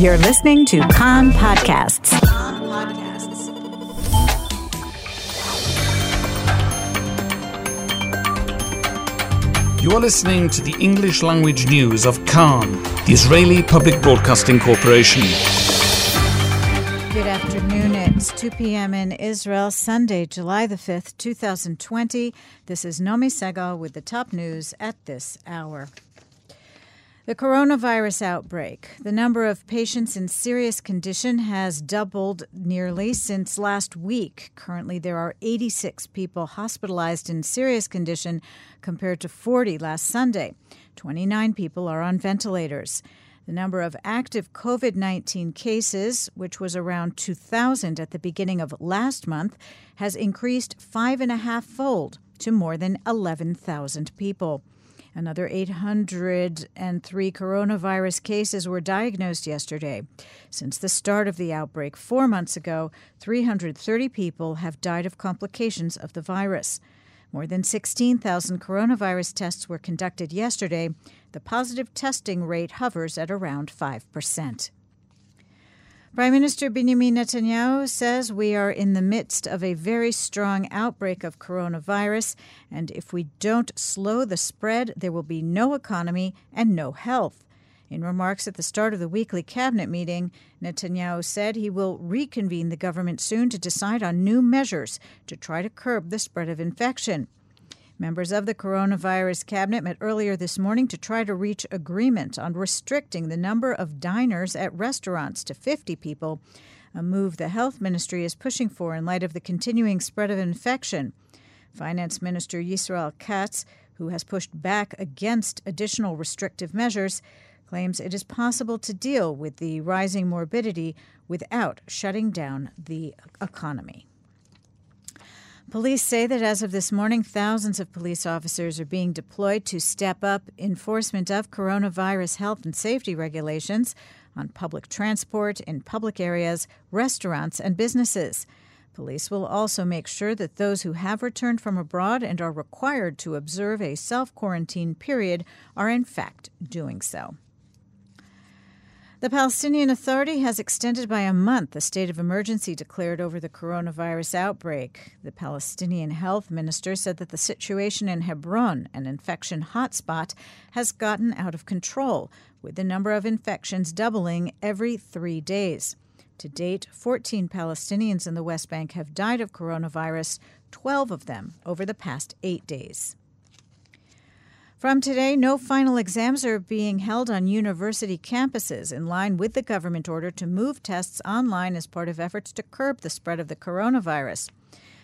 You're listening to Kan Podcasts. You are listening to the English language news of Kan, the Israeli Public Broadcasting Corporation. Good afternoon. It's 2 p.m. in Israel, Sunday, July the 5th, 2020. This is Nomi Segal with the top news at this hour. The coronavirus outbreak. The number of patients in serious condition has doubled nearly since last week. Currently, there are 86 people hospitalized in serious condition compared to 40 last Sunday. 29 people are on ventilators. The number of active COVID 19 cases, which was around 2,000 at the beginning of last month, has increased five and a half fold to more than 11,000 people. Another 803 coronavirus cases were diagnosed yesterday. Since the start of the outbreak four months ago, 330 people have died of complications of the virus. More than 16,000 coronavirus tests were conducted yesterday. The positive testing rate hovers at around 5%. Prime Minister Benjamin Netanyahu says we are in the midst of a very strong outbreak of coronavirus, and if we don't slow the spread, there will be no economy and no health. In remarks at the start of the weekly cabinet meeting, Netanyahu said he will reconvene the government soon to decide on new measures to try to curb the spread of infection. Members of the coronavirus cabinet met earlier this morning to try to reach agreement on restricting the number of diners at restaurants to 50 people, a move the health ministry is pushing for in light of the continuing spread of infection. Finance Minister Yisrael Katz, who has pushed back against additional restrictive measures, claims it is possible to deal with the rising morbidity without shutting down the economy. Police say that as of this morning, thousands of police officers are being deployed to step up enforcement of coronavirus health and safety regulations on public transport, in public areas, restaurants, and businesses. Police will also make sure that those who have returned from abroad and are required to observe a self quarantine period are in fact doing so. The Palestinian Authority has extended by a month the state of emergency declared over the coronavirus outbreak. The Palestinian health minister said that the situation in Hebron, an infection hotspot, has gotten out of control, with the number of infections doubling every three days. To date, 14 Palestinians in the West Bank have died of coronavirus, 12 of them over the past eight days. From today, no final exams are being held on university campuses in line with the government order to move tests online as part of efforts to curb the spread of the coronavirus.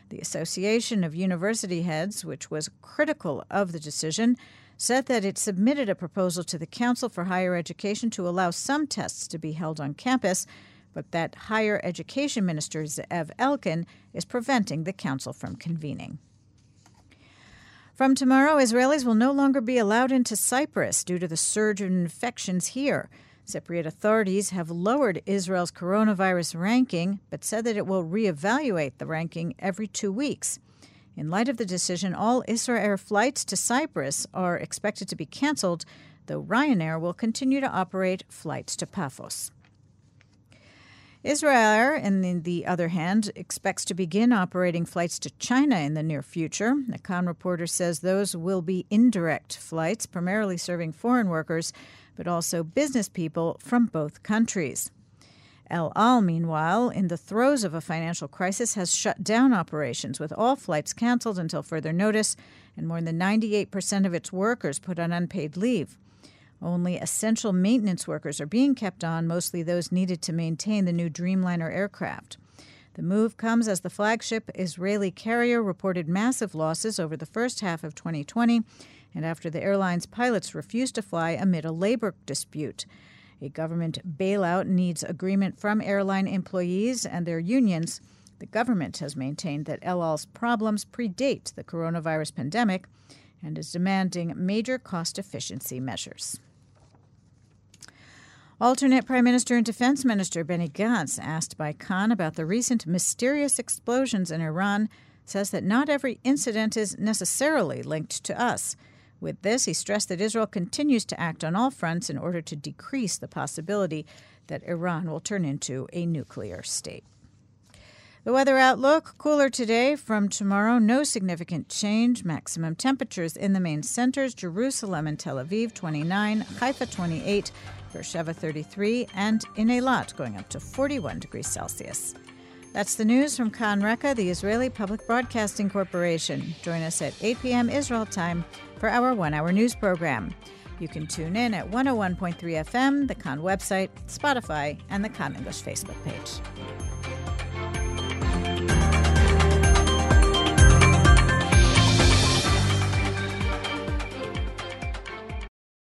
The Association of University Heads, which was critical of the decision, said that it submitted a proposal to the Council for Higher Education to allow some tests to be held on campus, but that Higher Education Minister Ze'ev Elkin is preventing the Council from convening. From tomorrow, Israelis will no longer be allowed into Cyprus due to the surge in infections here. Cypriot authorities have lowered Israel's coronavirus ranking, but said that it will reevaluate the ranking every two weeks. In light of the decision, all Israel flights to Cyprus are expected to be canceled, though Ryanair will continue to operate flights to Paphos. Israel, on the other hand, expects to begin operating flights to China in the near future. The Kan reporter says those will be indirect flights, primarily serving foreign workers, but also business people from both countries. El Al, meanwhile, in the throes of a financial crisis, has shut down operations with all flights canceled until further notice and more than 98% of its workers put on unpaid leave. Only essential maintenance workers are being kept on, mostly those needed to maintain the new Dreamliner aircraft. The move comes as the flagship Israeli carrier reported massive losses over the first half of 2020 and after the airline's pilots refused to fly amid a labor dispute. A government bailout needs agreement from airline employees and their unions. The government has maintained that El Al's problems predate the coronavirus pandemic and is demanding major cost efficiency measures. Alternate Prime Minister and Defense Minister Benny Gantz, asked by Kan about the recent mysterious explosions in Iran, says that not every incident is necessarily linked to us. With this, he stressed that Israel continues to act on all fronts in order to decrease the possibility that Iran will turn into a nuclear state. The weather outlook cooler today from tomorrow, no significant change. Maximum temperatures in the main centers Jerusalem and Tel Aviv 29, Haifa 28, Beersheba 33, and in Eilat going up to 41 degrees Celsius. That's the news from Kan Reka, the Israeli Public Broadcasting Corporation. Join us at 8 p.m. Israel time for our one hour news program. You can tune in at 101.3 FM, the Kan website, Spotify, and the Kan English Facebook page.